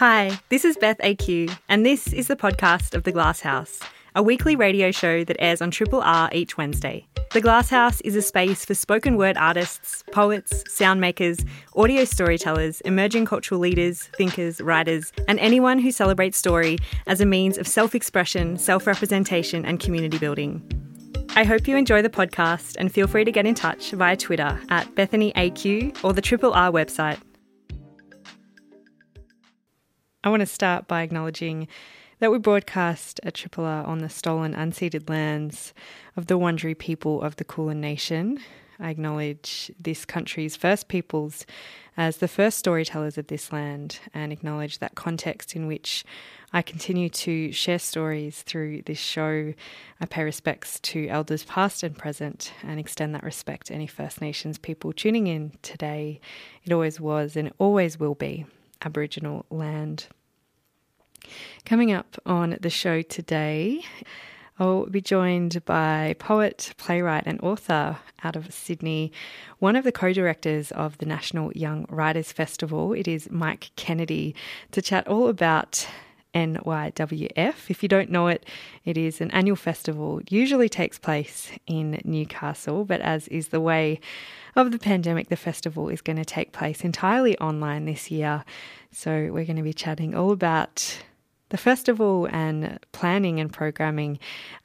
Hi, this is Beth AQ, and this is the podcast of The Glasshouse, a weekly radio show that airs on Triple R each Wednesday. The Glasshouse is a space for spoken word artists, poets, sound makers, audio storytellers, emerging cultural leaders, thinkers, writers, and anyone who celebrates story as a means of self expression, self representation, and community building. I hope you enjoy the podcast and feel free to get in touch via Twitter at BethanyAQ or the Triple R website I want to start by acknowledging that we broadcast at Triple R on the stolen, unceded lands of the Wurundjeri people of the Kulin Nation. I acknowledge this country's first peoples as the first storytellers of this land and acknowledge that context in which I continue to share stories through this show. I pay respects to elders past and present and extend that respect to any First Nations people tuning in today. It always was and always will be. Aboriginal land. Coming up on the show today, I'll be joined by poet, playwright, and author out of Sydney, one of the co directors of the National Young Writers Festival. It is Mike Kennedy to chat all about NYWF. If you don't know it, it is an annual festival. Usually takes place in Newcastle, but as is the way of the pandemic, the festival is going to take place entirely online this year. So we're going to be chatting all about the festival and planning and programming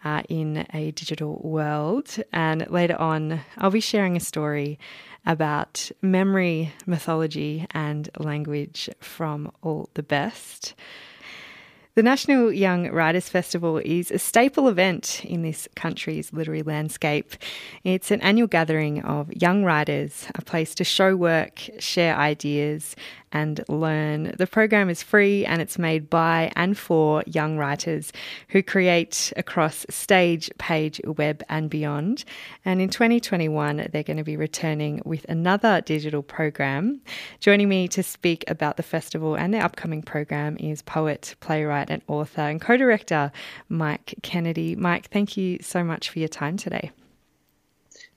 uh, in a digital world. And later on, I'll be sharing a story about memory, mythology, and language from all the best. The National Young Writers Festival is a staple event in this country's literary landscape. It's an annual gathering of young writers, a place to show work, share ideas, and learn. The program is free and it's made by and for young writers who create across stage, page, web, and beyond. And in 2021, they're going to be returning with another digital program. Joining me to speak about the festival and their upcoming program is poet, playwright, and author and co director Mike Kennedy. Mike, thank you so much for your time today.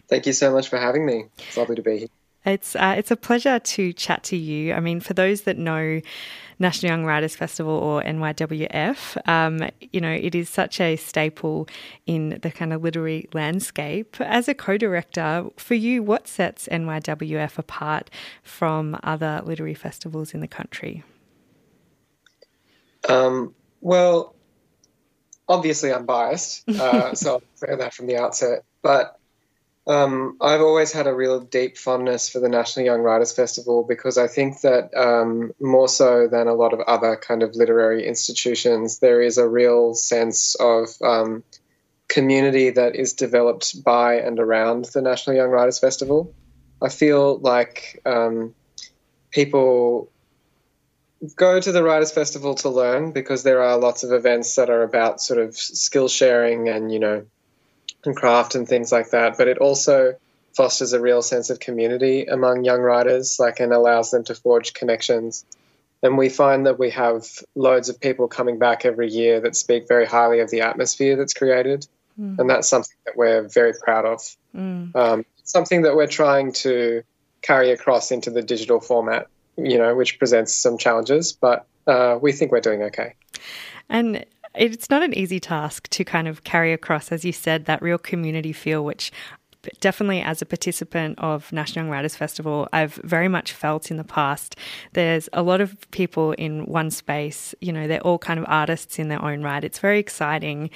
Thank you so much for having me. It's lovely to be here. It's uh, it's a pleasure to chat to you. I mean, for those that know National Young Writers Festival or NYWF, um, you know, it is such a staple in the kind of literary landscape. As a co-director, for you, what sets NYWF apart from other literary festivals in the country? Um, well, obviously, I'm biased, uh, so I'll say that from the outset. But um, I've always had a real deep fondness for the National Young Writers Festival because I think that um, more so than a lot of other kind of literary institutions, there is a real sense of um, community that is developed by and around the National Young Writers Festival. I feel like um, people go to the Writers Festival to learn because there are lots of events that are about sort of skill sharing and, you know, and craft and things like that. But it also fosters a real sense of community among young writers, like and allows them to forge connections. And we find that we have loads of people coming back every year that speak very highly of the atmosphere that's created. Mm. And that's something that we're very proud of. Mm. Um, something that we're trying to carry across into the digital format, you know, which presents some challenges, but uh, we think we're doing okay. And it's not an easy task to kind of carry across, as you said, that real community feel, which definitely as a participant of National Young Writers Festival, I've very much felt in the past. There's a lot of people in one space, you know, they're all kind of artists in their own right. It's very exciting.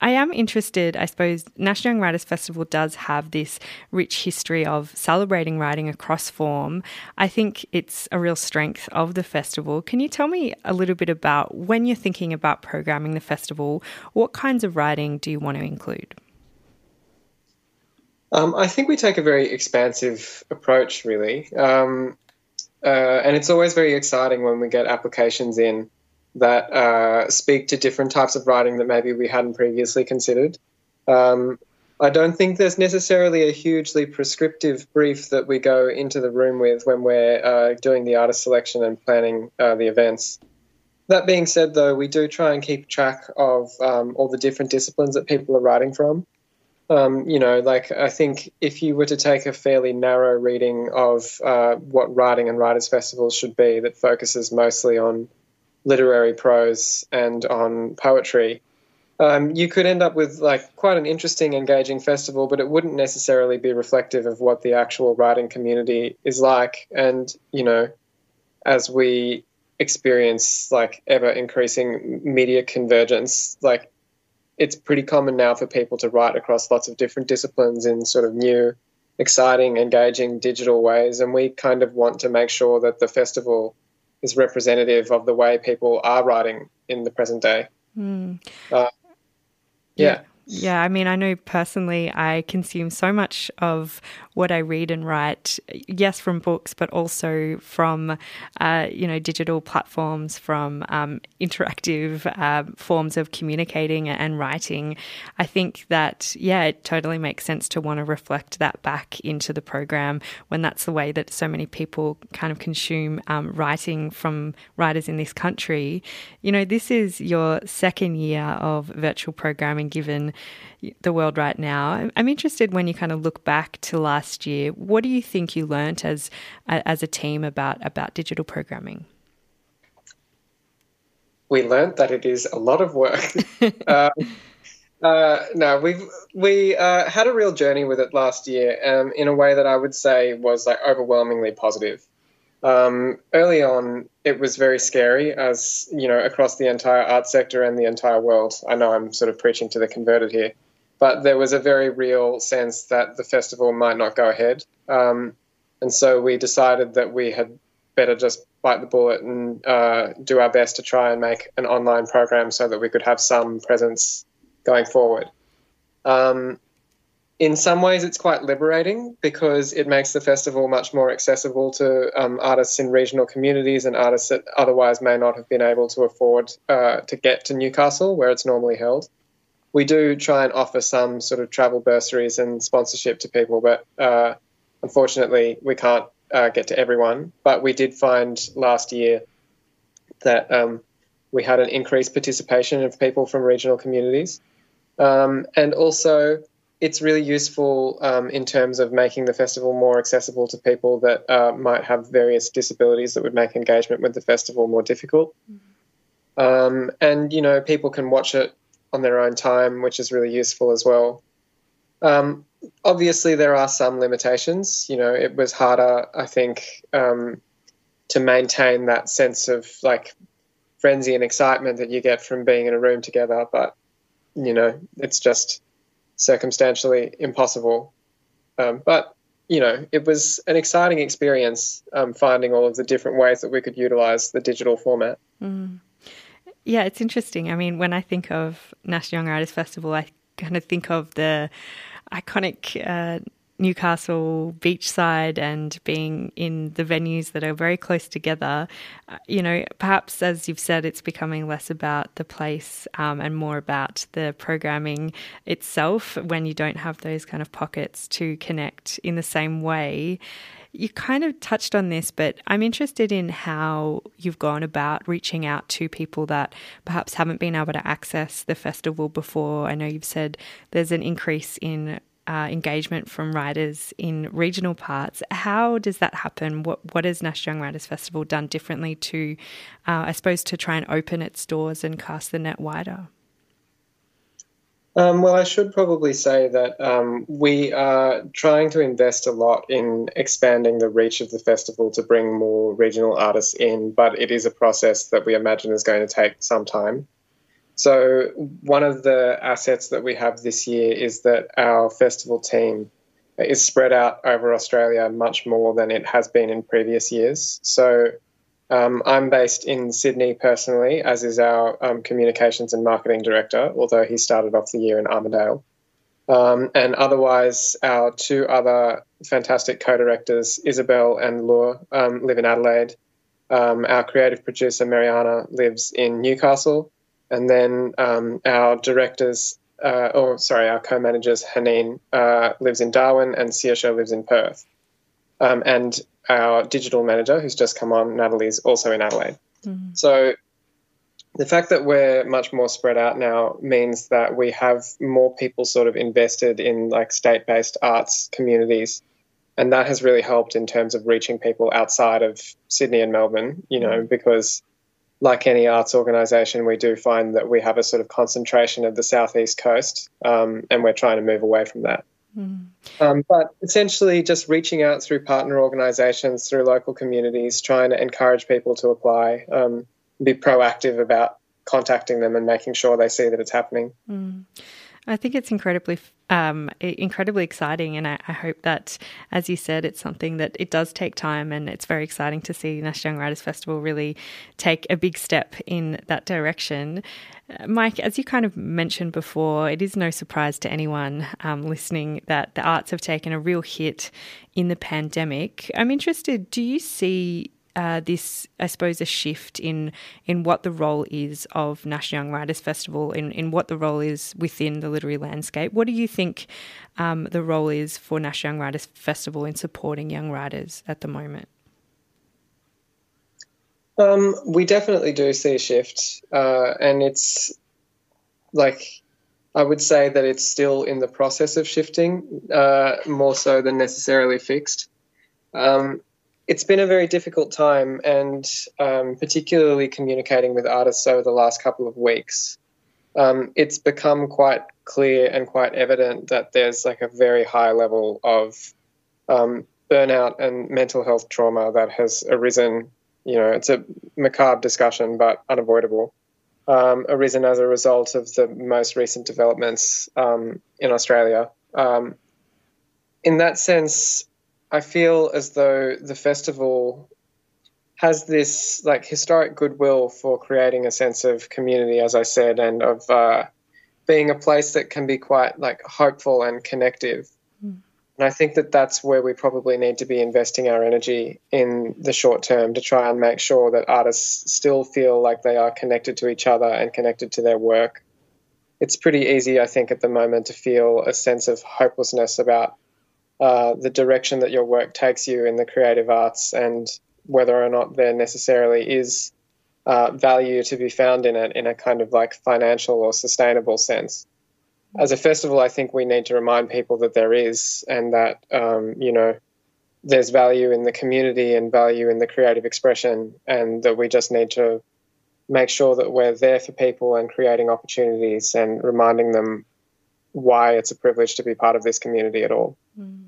I am interested, I suppose, National Young Writers Festival does have this rich history of celebrating writing across form. I think it's a real strength of the festival. Can you tell me a little bit about when you're thinking about programming the festival, what kinds of writing do you want to include? Um, I think we take a very expansive approach, really. Um, uh, and it's always very exciting when we get applications in that uh, speak to different types of writing that maybe we hadn't previously considered. Um, I don't think there's necessarily a hugely prescriptive brief that we go into the room with when we're uh, doing the artist selection and planning uh, the events. That being said, though, we do try and keep track of um, all the different disciplines that people are writing from. Um, you know, like I think if you were to take a fairly narrow reading of uh, what writing and writers' festivals should be, that focuses mostly on literary prose and on poetry, um, you could end up with like quite an interesting, engaging festival, but it wouldn't necessarily be reflective of what the actual writing community is like. And you know, as we experience like ever increasing media convergence, like it's pretty common now for people to write across lots of different disciplines in sort of new, exciting, engaging digital ways. And we kind of want to make sure that the festival is representative of the way people are writing in the present day. Mm. Uh, yeah. yeah. Yeah, I mean, I know personally I consume so much of what I read and write, yes, from books, but also from, uh, you know, digital platforms, from um, interactive uh, forms of communicating and writing. I think that, yeah, it totally makes sense to want to reflect that back into the program when that's the way that so many people kind of consume um, writing from writers in this country. You know, this is your second year of virtual programming given the world right now. I'm interested when you kind of look back to last year. What do you think you learnt as as a team about about digital programming? We learnt that it is a lot of work. um, uh, no, we we uh, had a real journey with it last year, um, in a way that I would say was like overwhelmingly positive. Um, early on, it was very scary, as you know, across the entire art sector and the entire world. I know I'm sort of preaching to the converted here, but there was a very real sense that the festival might not go ahead. Um, and so we decided that we had better just bite the bullet and uh, do our best to try and make an online program so that we could have some presence going forward. Um, in some ways, it's quite liberating because it makes the festival much more accessible to um, artists in regional communities and artists that otherwise may not have been able to afford uh, to get to Newcastle, where it's normally held we do try and offer some sort of travel bursaries and sponsorship to people, but uh, unfortunately, we can't uh, get to everyone. But we did find last year that um, we had an increased participation of people from regional communities. Um, and also, it's really useful um, in terms of making the festival more accessible to people that uh, might have various disabilities that would make engagement with the festival more difficult. Mm-hmm. Um, and, you know, people can watch it on their own time, which is really useful as well. Um, obviously, there are some limitations. You know, it was harder, I think, um, to maintain that sense of like frenzy and excitement that you get from being in a room together. But you know, it's just circumstantially impossible. Um, but you know, it was an exciting experience um, finding all of the different ways that we could utilize the digital format. Mm. Yeah, it's interesting. I mean, when I think of National Young Writers Festival, I kind of think of the iconic uh, Newcastle beachside and being in the venues that are very close together. Uh, you know, perhaps as you've said, it's becoming less about the place um, and more about the programming itself when you don't have those kind of pockets to connect in the same way. You kind of touched on this, but I'm interested in how you've gone about reaching out to people that perhaps haven't been able to access the festival before. I know you've said there's an increase in uh, engagement from writers in regional parts. How does that happen? What what has National Young Writers Festival done differently to, uh, I suppose, to try and open its doors and cast the net wider? Um, well, I should probably say that um, we are trying to invest a lot in expanding the reach of the festival to bring more regional artists in, but it is a process that we imagine is going to take some time. So, one of the assets that we have this year is that our festival team is spread out over Australia much more than it has been in previous years. So, um, I'm based in Sydney personally, as is our um, communications and marketing director, although he started off the year in Armidale. Um, and otherwise, our two other fantastic co directors, Isabel and Lure, um, live in Adelaide. Um, our creative producer, Mariana, lives in Newcastle. And then um, our directors, uh, or sorry, our co managers, Haneen, uh, lives in Darwin and Siosha lives in Perth. and our digital manager, who's just come on, Natalie's also in Adelaide. Mm-hmm. So the fact that we're much more spread out now means that we have more people sort of invested in like state-based arts communities and that has really helped in terms of reaching people outside of Sydney and Melbourne you know mm-hmm. because like any arts organisation, we do find that we have a sort of concentration of the southeast coast, um, and we're trying to move away from that. Mm. Um, but essentially, just reaching out through partner organisations, through local communities, trying to encourage people to apply, um, be proactive about contacting them and making sure they see that it's happening. Mm. I think it's incredibly, um, incredibly exciting, and I, I, hope that, as you said, it's something that it does take time, and it's very exciting to see National Young Writers Festival really take a big step in that direction. Uh, Mike, as you kind of mentioned before, it is no surprise to anyone um, listening that the arts have taken a real hit in the pandemic. I'm interested. Do you see uh, this, I suppose, a shift in in what the role is of National Young Writers Festival, in, in what the role is within the literary landscape. What do you think um, the role is for National Young Writers Festival in supporting young writers at the moment? Um, we definitely do see a shift, uh, and it's like I would say that it's still in the process of shifting, uh, more so than necessarily fixed. Um, it's been a very difficult time, and um, particularly communicating with artists over the last couple of weeks. Um, it's become quite clear and quite evident that there's like a very high level of um, burnout and mental health trauma that has arisen. You know, it's a macabre discussion, but unavoidable. Um, arisen as a result of the most recent developments um, in Australia. Um, in that sense, I feel as though the festival has this like historic goodwill for creating a sense of community, as I said, and of uh, being a place that can be quite like hopeful and connective. Mm. And I think that that's where we probably need to be investing our energy in the short term to try and make sure that artists still feel like they are connected to each other and connected to their work. It's pretty easy, I think, at the moment to feel a sense of hopelessness about uh, the direction that your work takes you in the creative arts and whether or not there necessarily is uh, value to be found in it in a kind of like financial or sustainable sense. As a festival, I think we need to remind people that there is, and that um, you know there's value in the community and value in the creative expression, and that we just need to make sure that we're there for people and creating opportunities and reminding them why it's a privilege to be part of this community at all. Mm.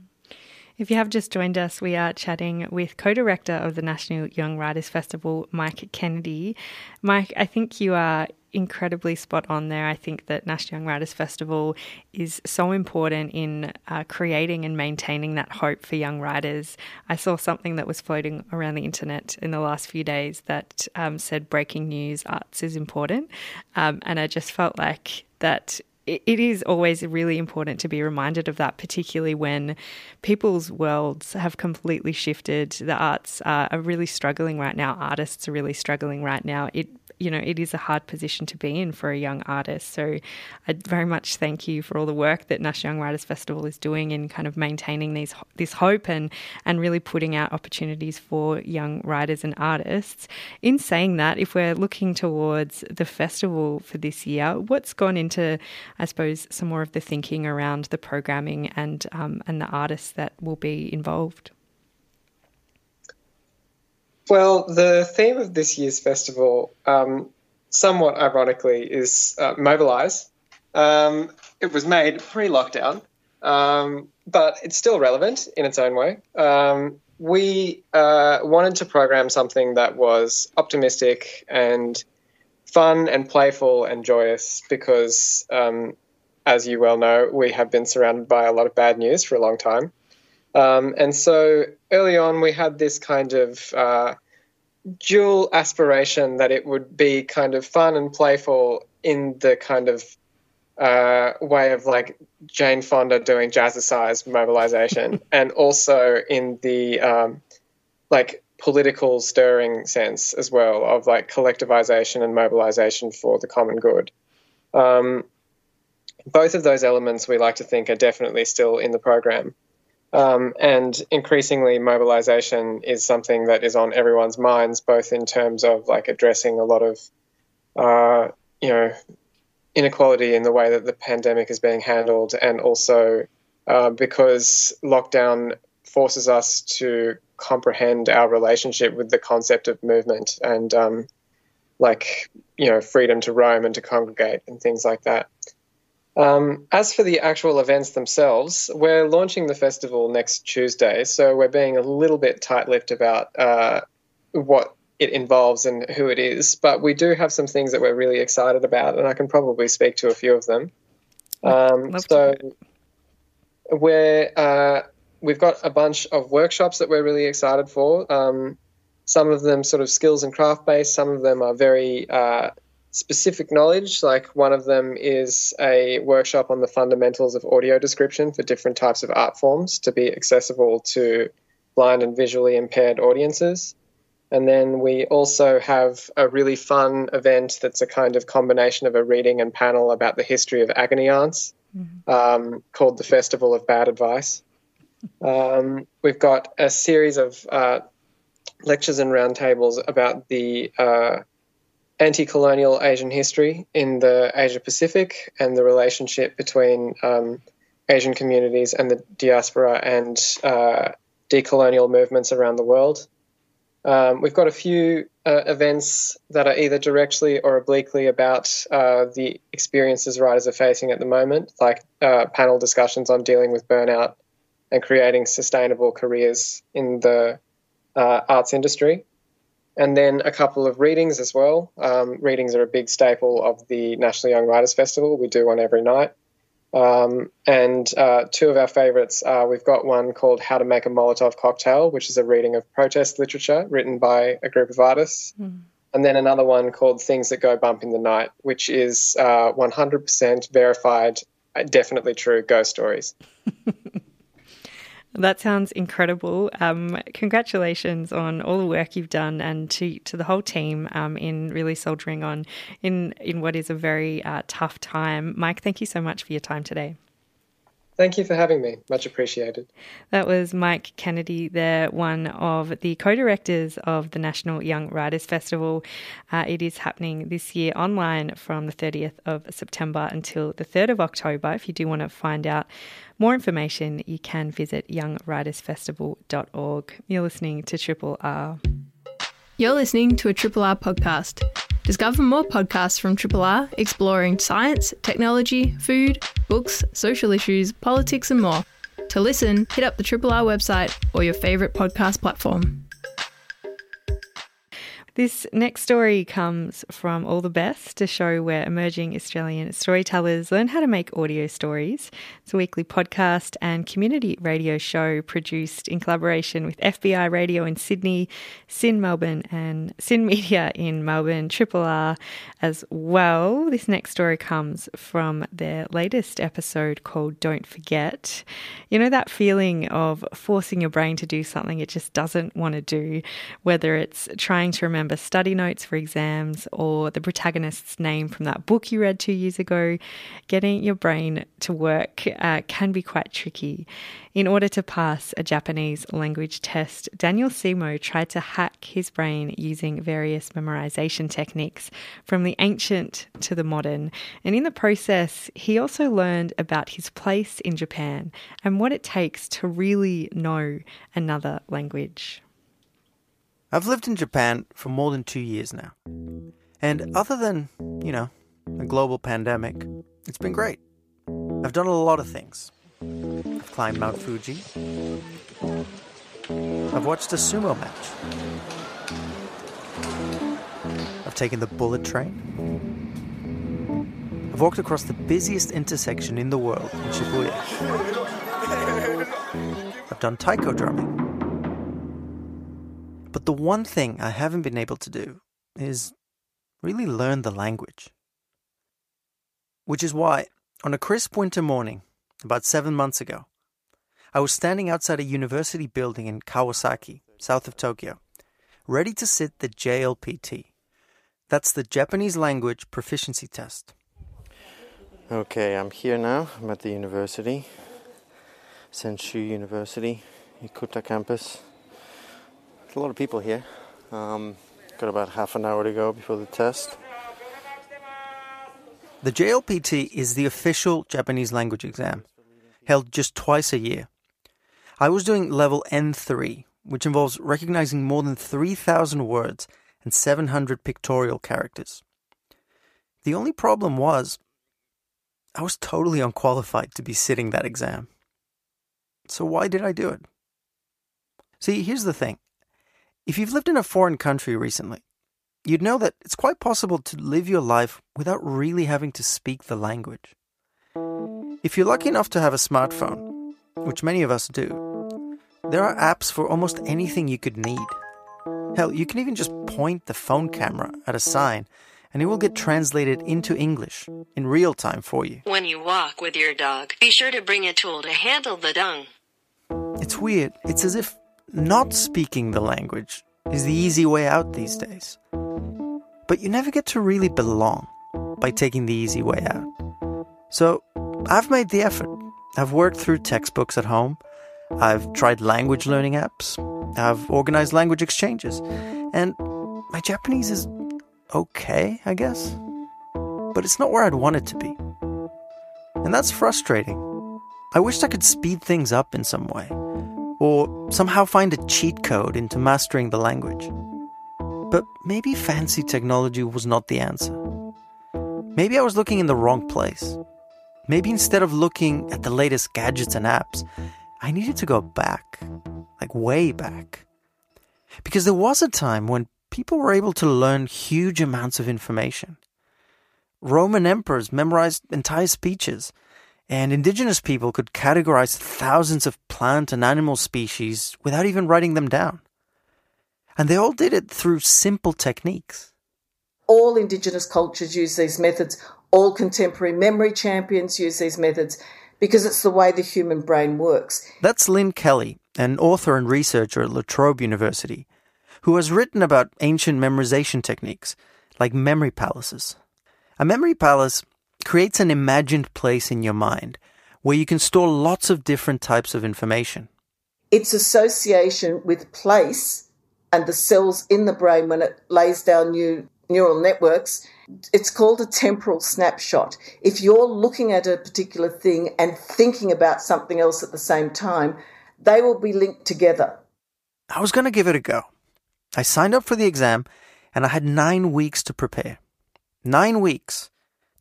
If you have just joined us, we are chatting with co director of the National Young Writers Festival, Mike Kennedy. Mike, I think you are incredibly spot on there. I think that National Young Writers Festival is so important in uh, creating and maintaining that hope for young writers. I saw something that was floating around the internet in the last few days that um, said breaking news arts is important. Um, and I just felt like that it is always really important to be reminded of that, particularly when people's worlds have completely shifted. The arts are really struggling right now. Artists are really struggling right now. It you know, it is a hard position to be in for a young artist. So I very much thank you for all the work that National Young Writers Festival is doing in kind of maintaining these this hope and and really putting out opportunities for young writers and artists. In saying that, if we're looking towards the festival for this year, what's gone into, I suppose, some more of the thinking around the programming and um, and the artists that will be involved? Well, the theme of this year's festival, um, somewhat ironically, is uh, mobilize. Um, it was made pre-lockdown, um, but it's still relevant in its own way. Um, we uh, wanted to program something that was optimistic and fun and playful and joyous because, um, as you well know, we have been surrounded by a lot of bad news for a long time. Um, and so early on, we had this kind of uh, dual aspiration that it would be kind of fun and playful in the kind of uh, way of like Jane Fonda doing jazzercise mobilization, and also in the um, like political stirring sense as well of like collectivization and mobilization for the common good. Um, both of those elements we like to think are definitely still in the program. Um, and increasingly, mobilization is something that is on everyone's minds, both in terms of like addressing a lot of, uh, you know, inequality in the way that the pandemic is being handled, and also uh, because lockdown forces us to comprehend our relationship with the concept of movement and um, like you know freedom to roam and to congregate and things like that. Um, as for the actual events themselves, we're launching the festival next Tuesday, so we're being a little bit tight-lipped about uh, what it involves and who it is. But we do have some things that we're really excited about, and I can probably speak to a few of them. Um, so we're uh, we've got a bunch of workshops that we're really excited for. Um, some of them sort of skills and craft based. Some of them are very uh, specific knowledge. Like one of them is a workshop on the fundamentals of audio description for different types of art forms to be accessible to blind and visually impaired audiences. And then we also have a really fun event that's a kind of combination of a reading and panel about the history of agony aunts mm-hmm. um, called the Festival of Bad Advice. Um, we've got a series of uh, lectures and roundtables about the uh, anti colonial Asian history in the Asia Pacific and the relationship between um, Asian communities and the diaspora and uh, decolonial movements around the world. Um, we've got a few uh, events that are either directly or obliquely about uh, the experiences writers are facing at the moment, like uh, panel discussions on dealing with burnout and creating sustainable careers in the uh, arts industry. And then a couple of readings as well. Um, readings are a big staple of the National Young Writers Festival. We do one every night. Um, and uh, two of our favourites, uh, we've got one called How to Make a Molotov Cocktail, which is a reading of protest literature written by a group of artists. Mm. And then another one called Things That Go Bump in the Night, which is uh, 100% verified, definitely true ghost stories. That sounds incredible. Um, congratulations on all the work you've done and to, to the whole team um, in really soldiering on in, in what is a very uh, tough time. Mike, thank you so much for your time today. Thank you for having me. Much appreciated. That was Mike Kennedy, there, one of the co directors of the National Young Writers Festival. Uh, it is happening this year online from the 30th of September until the 3rd of October. If you do want to find out more information, you can visit youngwritersfestival.org. You're listening to Triple R. You're listening to a Triple R podcast. Discover more podcasts from Triple R exploring science, technology, food, books, social issues, politics, and more. To listen, hit up the Triple R website or your favourite podcast platform. This next story comes from All the Best, a show where emerging Australian storytellers learn how to make audio stories. It's a weekly podcast and community radio show produced in collaboration with FBI Radio in Sydney, SYN Melbourne, and SYN Media in Melbourne, Triple R as well. This next story comes from their latest episode called Don't Forget. You know that feeling of forcing your brain to do something it just doesn't want to do, whether it's trying to remember remember study notes for exams or the protagonist's name from that book you read two years ago, getting your brain to work uh, can be quite tricky. In order to pass a Japanese language test, Daniel Semo tried to hack his brain using various memorization techniques from the ancient to the modern. And in the process, he also learned about his place in Japan and what it takes to really know another language. I've lived in Japan for more than two years now. And other than, you know, a global pandemic, it's been great. I've done a lot of things. I've climbed Mount Fuji. I've watched a sumo match. I've taken the bullet train. I've walked across the busiest intersection in the world in Shibuya. I've done taiko drumming. But the one thing I haven't been able to do is really learn the language. Which is why, on a crisp winter morning, about seven months ago, I was standing outside a university building in Kawasaki, south of Tokyo, ready to sit the JLPT. That's the Japanese language proficiency test. Okay, I'm here now. I'm at the university, Senshu University, Ikuta campus. There's a lot of people here. Um, got about half an hour to go before the test. The JLPT is the official Japanese language exam, held just twice a year. I was doing level N3, which involves recognizing more than 3,000 words and 700 pictorial characters. The only problem was, I was totally unqualified to be sitting that exam. So why did I do it? See, here's the thing. If you've lived in a foreign country recently, you'd know that it's quite possible to live your life without really having to speak the language. If you're lucky enough to have a smartphone, which many of us do, there are apps for almost anything you could need. Hell, you can even just point the phone camera at a sign and it will get translated into English in real time for you. When you walk with your dog, be sure to bring a tool to handle the dung. It's weird. It's as if not speaking the language is the easy way out these days. But you never get to really belong by taking the easy way out. So I've made the effort. I've worked through textbooks at home. I've tried language learning apps. I've organized language exchanges. And my Japanese is okay, I guess. But it's not where I'd want it to be. And that's frustrating. I wished I could speed things up in some way, or somehow find a cheat code into mastering the language. But maybe fancy technology was not the answer. Maybe I was looking in the wrong place. Maybe instead of looking at the latest gadgets and apps, I needed to go back, like way back. Because there was a time when people were able to learn huge amounts of information. Roman emperors memorized entire speeches, and indigenous people could categorize thousands of plant and animal species without even writing them down. And they all did it through simple techniques. All indigenous cultures use these methods, all contemporary memory champions use these methods because it's the way the human brain works. That's Lynn Kelly, an author and researcher at La Trobe University who has written about ancient memorization techniques, like memory palaces. A memory palace creates an imagined place in your mind where you can store lots of different types of information. Its association with place and the cells in the brain when it lays down new neural networks, it's called a temporal snapshot. If you're looking at a particular thing and thinking about something else at the same time, they will be linked together. I was going to give it a go. I signed up for the exam and I had nine weeks to prepare. Nine weeks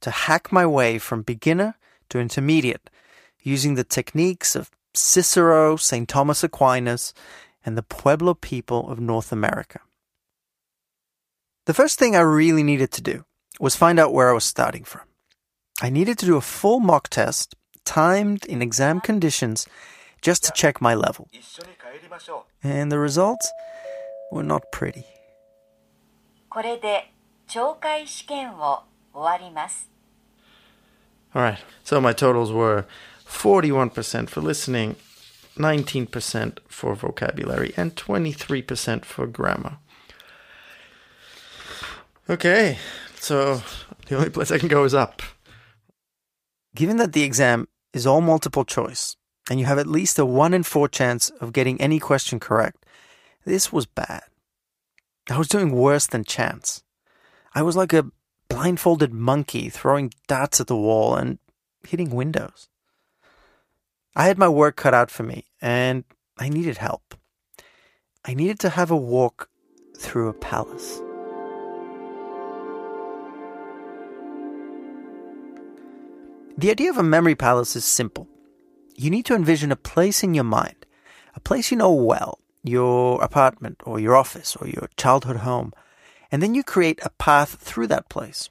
to hack my way from beginner to intermediate using the techniques of Cicero, St. Thomas Aquinas, and the Pueblo people of North America. The first thing I really needed to do was find out where I was starting from. I needed to do a full mock test, timed in exam conditions, just to check my level. And the results were not pretty. これで聴解試験を終わります。Alright, so my totals were 41% for listening, 19% for vocabulary, and 23% for grammar. Okay, so the only place I can go is up. Given that the exam is all multiple choice, and you have at least a 1 in 4 chance of getting any question correct, this was bad. I was doing worse than chance. I was like a blindfolded monkey throwing darts at the wall and hitting windows. I had my work cut out for me, and I needed help. I needed to have a walk through a palace. The idea of a memory palace is simple. You need to envision a place in your mind, a place you know well, your apartment or your office or your childhood home, and then you create a path through that place.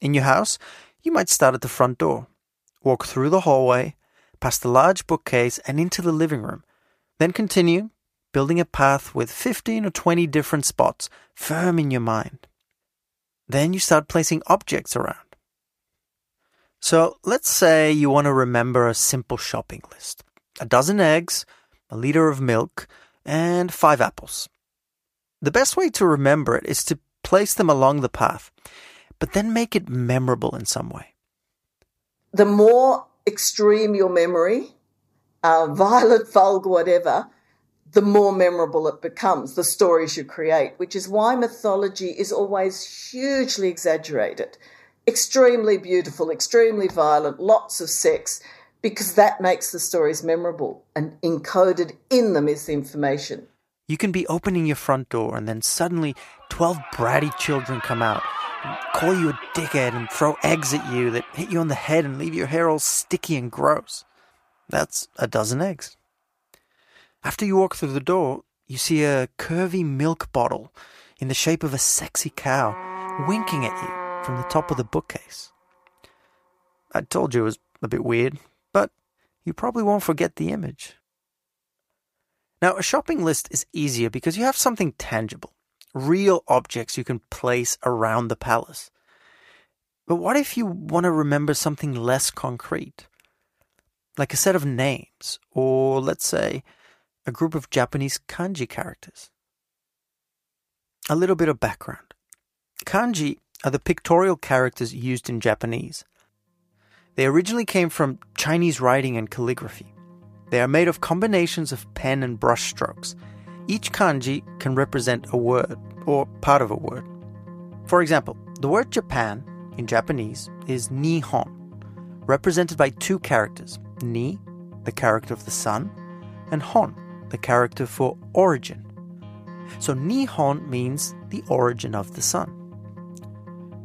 In your house, you might start at the front door, walk through the hallway, past the large bookcase, and into the living room. Then continue, building a path with 15 or 20 different spots firm in your mind. Then you start placing objects around. So let's say you want to remember a simple shopping list a dozen eggs, a liter of milk, and five apples. The best way to remember it is to place them along the path, but then make it memorable in some way. The more extreme your memory, uh, violent, vulgar, whatever, the more memorable it becomes, the stories you create, which is why mythology is always hugely exaggerated, extremely beautiful, extremely violent, lots of sex because that makes the stories memorable and encoded in them is the information. You can be opening your front door and then suddenly 12 bratty children come out, call you a dickhead and throw eggs at you that hit you on the head and leave your hair all sticky and gross. That's a dozen eggs. After you walk through the door, you see a curvy milk bottle in the shape of a sexy cow winking at you from the top of the bookcase. I told you it was a bit weird, but you probably won't forget the image. Now, a shopping list is easier because you have something tangible, real objects you can place around the palace. But what if you want to remember something less concrete? Like a set of names, or let's say, a group of Japanese kanji characters. A little bit of background. Kanji are the pictorial characters used in Japanese. They originally came from Chinese writing and calligraphy. They are made of combinations of pen and brush strokes. Each kanji can represent a word, or part of a word. For example, the word Japan in Japanese is Nihon, represented by two characters Ni, the character of the sun, and Hon, the character for origin. So Nihon means the origin of the sun.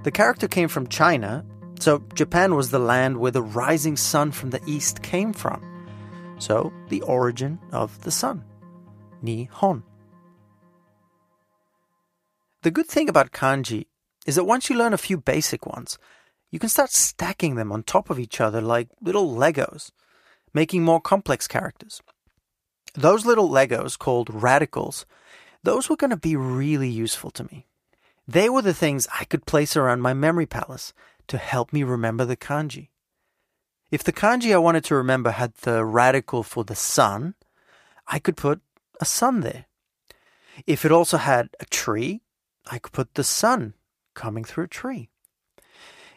The character came from China, so Japan was the land where the rising sun from the east came from. So the origin of the sun. Nihon. The good thing about kanji is that once you learn a few basic ones, you can start stacking them on top of each other like little Legos, making more complex characters. Those little Legos, called radicals, those were going to be really useful to me. They were the things I could place around my memory palace to help me remember the kanji. If the kanji I wanted to remember had the radical for the sun, I could put a sun there. If it also had a tree, I could put the sun coming through a tree.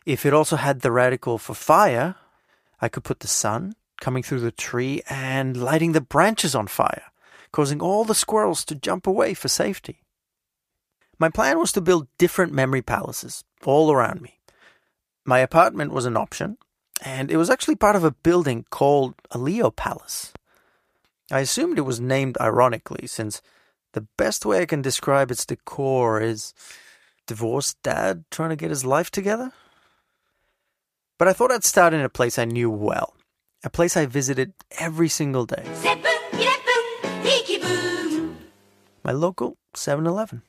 If it also had the radical for fire, I could put the sun coming through the tree and lighting the branches on fire, causing all the squirrels to jump away for safety. My plan was to build different memory palaces all around me. My apartment was an option, and it was actually part of a building called a Leo Palace. I assumed it was named ironically, since the best way I can describe its decor is divorced dad trying to get his life together. But I thought I'd start in a place I knew well, a place I visited every single day. My local 7 Eleven.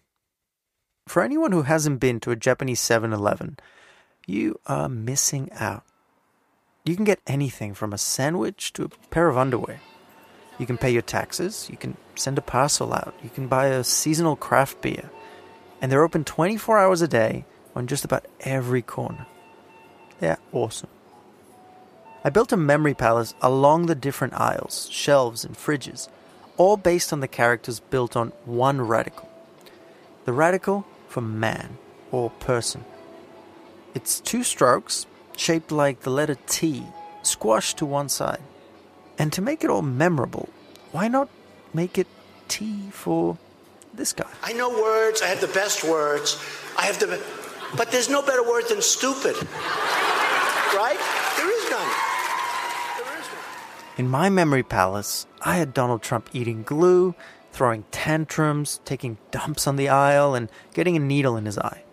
For anyone who hasn't been to a Japanese 7 Eleven, you are missing out. You can get anything from a sandwich to a pair of underwear. You can pay your taxes, you can send a parcel out, you can buy a seasonal craft beer, and they're open 24 hours a day on just about every corner. They're awesome. I built a memory palace along the different aisles, shelves, and fridges, all based on the characters built on one radical. The radical for man or person. It's two strokes, shaped like the letter T, squashed to one side. And to make it all memorable, why not make it T for this guy? I know words, I have the best words. I have the but there's no better word than stupid. right? There is none. There is none. In my memory palace, I had Donald Trump eating glue, throwing tantrums, taking dumps on the aisle, and getting a needle in his eye.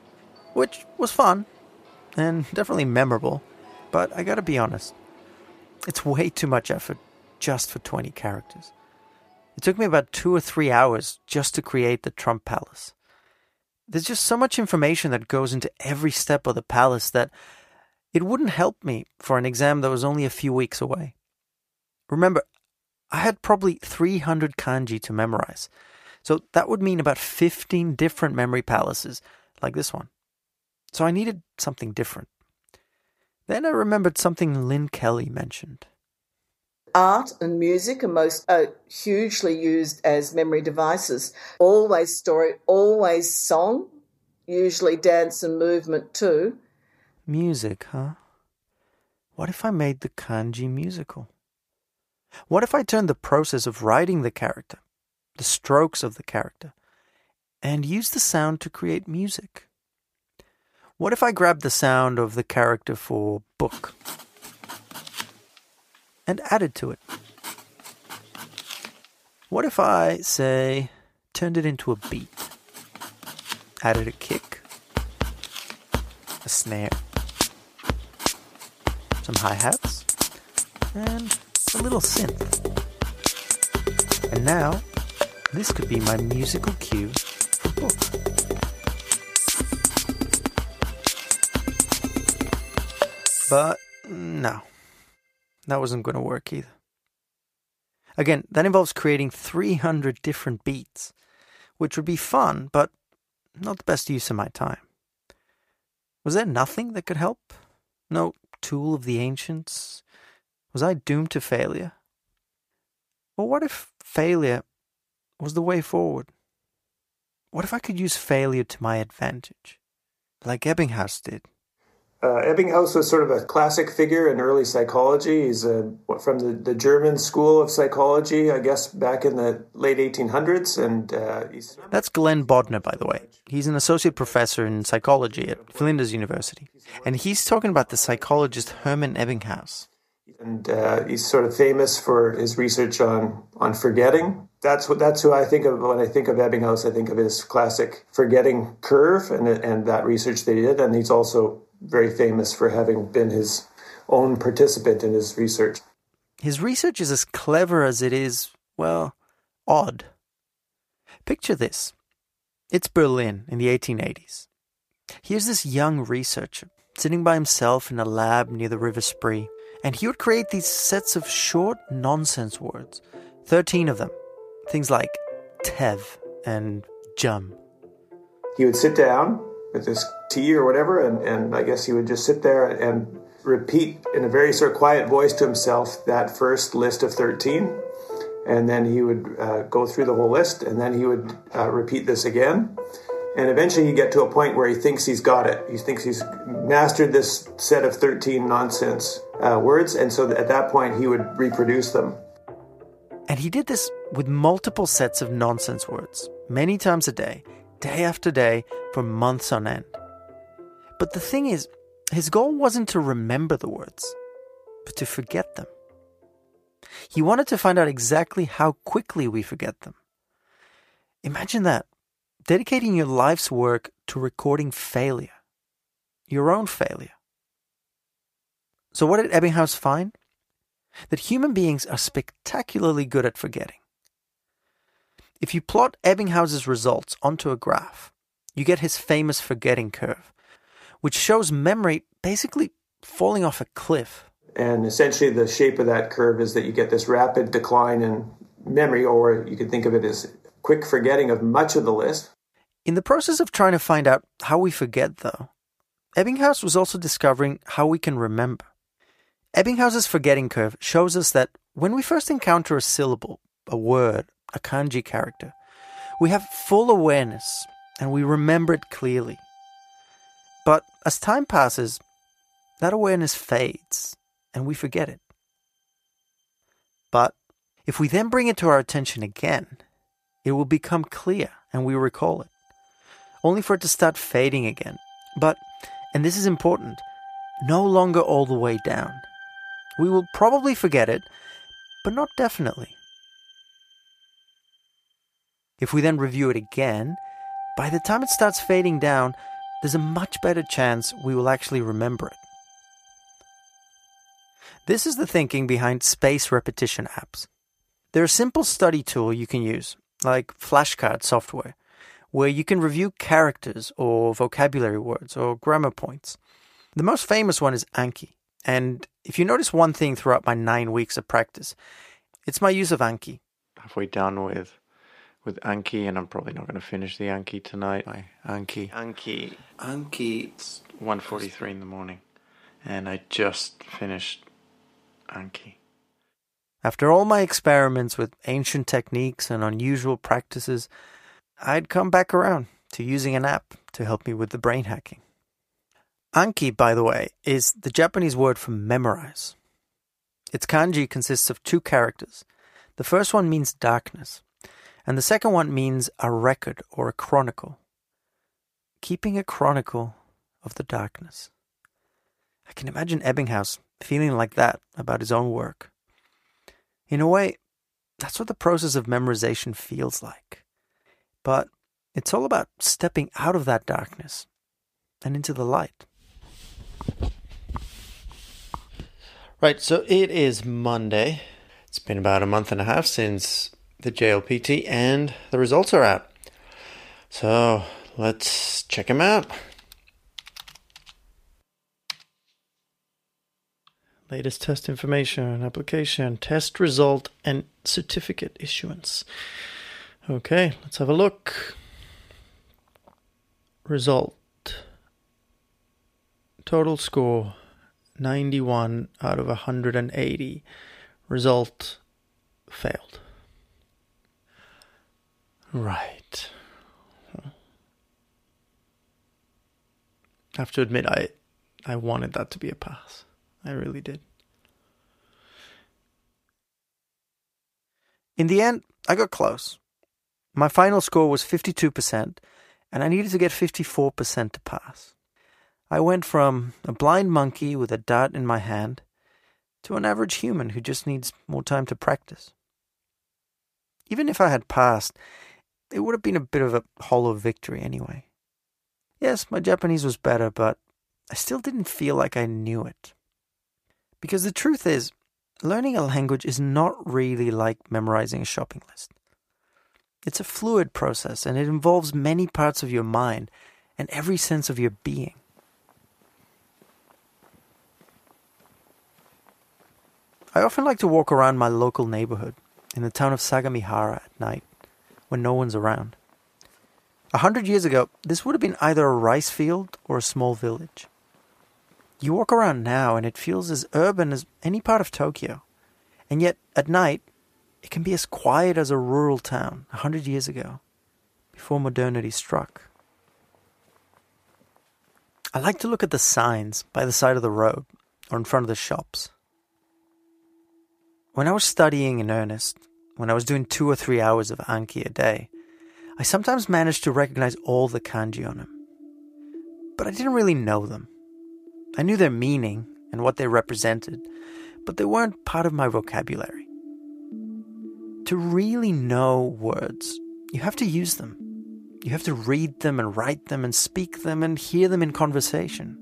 Which was fun, and definitely memorable, but I gotta be honest, it's way too much effort just for 20 characters. It took me about two or three hours just to create the Trump Palace. There's just so much information that goes into every step of the palace that it wouldn't help me for an exam that was only a few weeks away. Remember, I had probably 300 kanji to memorize, so that would mean about 15 different memory palaces like this one. So I needed something different. Then I remembered something Lynn Kelly mentioned. Art and music are most are hugely used as memory devices. Always story, always song, usually dance and movement too. Music, huh? What if I made the kanji musical? What if I turned the process of writing the character, the strokes of the character, and used the sound to create music? What if I grabbed the sound of the character for book and added to it? What if I say turned it into a beat, added a kick, a snare, some hi hats, and a little synth. And now, this could be my musical cue for book. But no, that wasn't going to work either. Again, that involves creating 300 different beats, which would be fun, but not the best use of my time. Was there nothing that could help? No tool of the ancients? Was I doomed to failure? Or what if failure was the way forward? What if I could use failure to my advantage, like Ebbinghaus did? Uh, Ebbinghaus was sort of a classic figure in early psychology. He's a, from the, the German school of psychology, I guess, back in the late 1800s. And uh, That's Glenn Bodner, by the way. He's an associate professor in psychology at Flinders University. And he's talking about the psychologist Hermann Ebbinghaus. And uh, he's sort of famous for his research on, on forgetting. That's what that's who I think of when I think of Ebbinghaus. I think of his classic forgetting curve and and that research they did. And he's also very famous for having been his own participant in his research. His research is as clever as it is, well, odd. Picture this it's Berlin in the 1880s. Here's this young researcher sitting by himself in a lab near the River Spree, and he would create these sets of short nonsense words 13 of them. Things like Tev and Jum. He would sit down with his tea or whatever, and, and I guess he would just sit there and repeat in a very sort of quiet voice to himself that first list of 13. And then he would uh, go through the whole list, and then he would uh, repeat this again. And eventually he'd get to a point where he thinks he's got it. He thinks he's mastered this set of 13 nonsense uh, words. And so at that point, he would reproduce them. And he did this with multiple sets of nonsense words, many times a day, day after day, for months on end. But the thing is, his goal wasn't to remember the words, but to forget them. He wanted to find out exactly how quickly we forget them. Imagine that dedicating your life's work to recording failure, your own failure. So, what did Ebbinghaus find? That human beings are spectacularly good at forgetting. If you plot Ebbinghaus's results onto a graph, you get his famous forgetting curve, which shows memory basically falling off a cliff. And essentially, the shape of that curve is that you get this rapid decline in memory, or you could think of it as quick forgetting of much of the list. In the process of trying to find out how we forget, though, Ebbinghaus was also discovering how we can remember. Ebbinghaus's forgetting curve shows us that when we first encounter a syllable, a word, a kanji character, we have full awareness and we remember it clearly. But as time passes, that awareness fades and we forget it. But if we then bring it to our attention again, it will become clear and we recall it, only for it to start fading again. But, and this is important, no longer all the way down. We will probably forget it, but not definitely. If we then review it again, by the time it starts fading down, there's a much better chance we will actually remember it. This is the thinking behind space repetition apps. They're a simple study tool you can use, like flashcard software, where you can review characters or vocabulary words or grammar points. The most famous one is Anki, and if you notice one thing throughout my nine weeks of practice, it's my use of Anki. Halfway done with with Anki, and I'm probably not going to finish the Anki tonight. My Anki, Anki, Anki. It's 1:43 in the morning, and I just finished Anki. After all my experiments with ancient techniques and unusual practices, I'd come back around to using an app to help me with the brain hacking. Anki, by the way, is the Japanese word for memorize. Its kanji consists of two characters. The first one means darkness, and the second one means a record or a chronicle. Keeping a chronicle of the darkness. I can imagine Ebbinghaus feeling like that about his own work. In a way, that's what the process of memorization feels like. But it's all about stepping out of that darkness and into the light. Right, so it is Monday. It's been about a month and a half since the JLPT, and the results are out. So let's check them out. Latest test information, application, test result, and certificate issuance. Okay, let's have a look. Result. Total score 91 out of 180. Result failed. Right. I have to admit I I wanted that to be a pass. I really did. In the end, I got close. My final score was 52%, and I needed to get 54% to pass. I went from a blind monkey with a dart in my hand to an average human who just needs more time to practice. Even if I had passed, it would have been a bit of a hollow victory anyway. Yes, my Japanese was better, but I still didn't feel like I knew it. Because the truth is, learning a language is not really like memorizing a shopping list. It's a fluid process and it involves many parts of your mind and every sense of your being. I often like to walk around my local neighborhood in the town of Sagamihara at night when no one's around. A hundred years ago, this would have been either a rice field or a small village. You walk around now and it feels as urban as any part of Tokyo. And yet, at night, it can be as quiet as a rural town a hundred years ago, before modernity struck. I like to look at the signs by the side of the road or in front of the shops. When I was studying in earnest, when I was doing two or three hours of Anki a day, I sometimes managed to recognize all the kanji on them. But I didn't really know them. I knew their meaning and what they represented, but they weren't part of my vocabulary. To really know words, you have to use them. You have to read them and write them and speak them and hear them in conversation.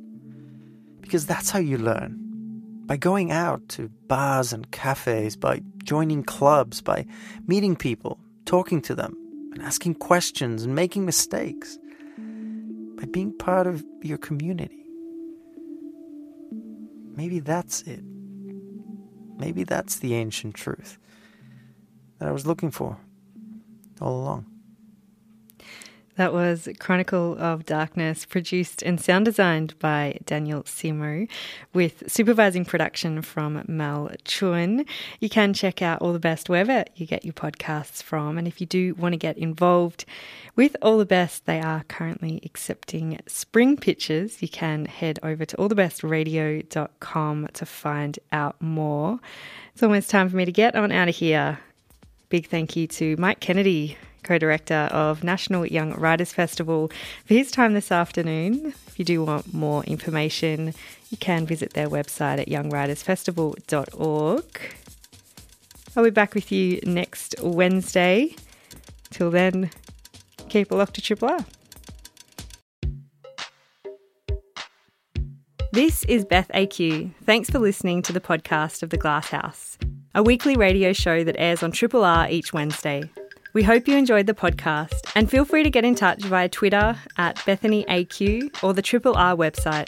Because that's how you learn. By going out to bars and cafes, by joining clubs, by meeting people, talking to them, and asking questions and making mistakes. By being part of your community. Maybe that's it. Maybe that's the ancient truth that I was looking for all along. That was Chronicle of Darkness, produced and sound designed by Daniel Semo, with supervising production from Mel Chuen. You can check out All the Best wherever you get your podcasts from. And if you do want to get involved with All the Best, they are currently accepting spring pitches. You can head over to allthebestradio.com to find out more. It's almost time for me to get on out of here. Big thank you to Mike Kennedy co director of National Young Writers Festival, for his time this afternoon. If you do want more information, you can visit their website at youngwritersfestival.org. I'll be back with you next Wednesday. Till then, keep it locked to Triple R. This is Beth AQ. Thanks for listening to the podcast of The Glasshouse, a weekly radio show that airs on Triple R each Wednesday. We hope you enjoyed the podcast and feel free to get in touch via Twitter at BethanyAQ or the Triple R website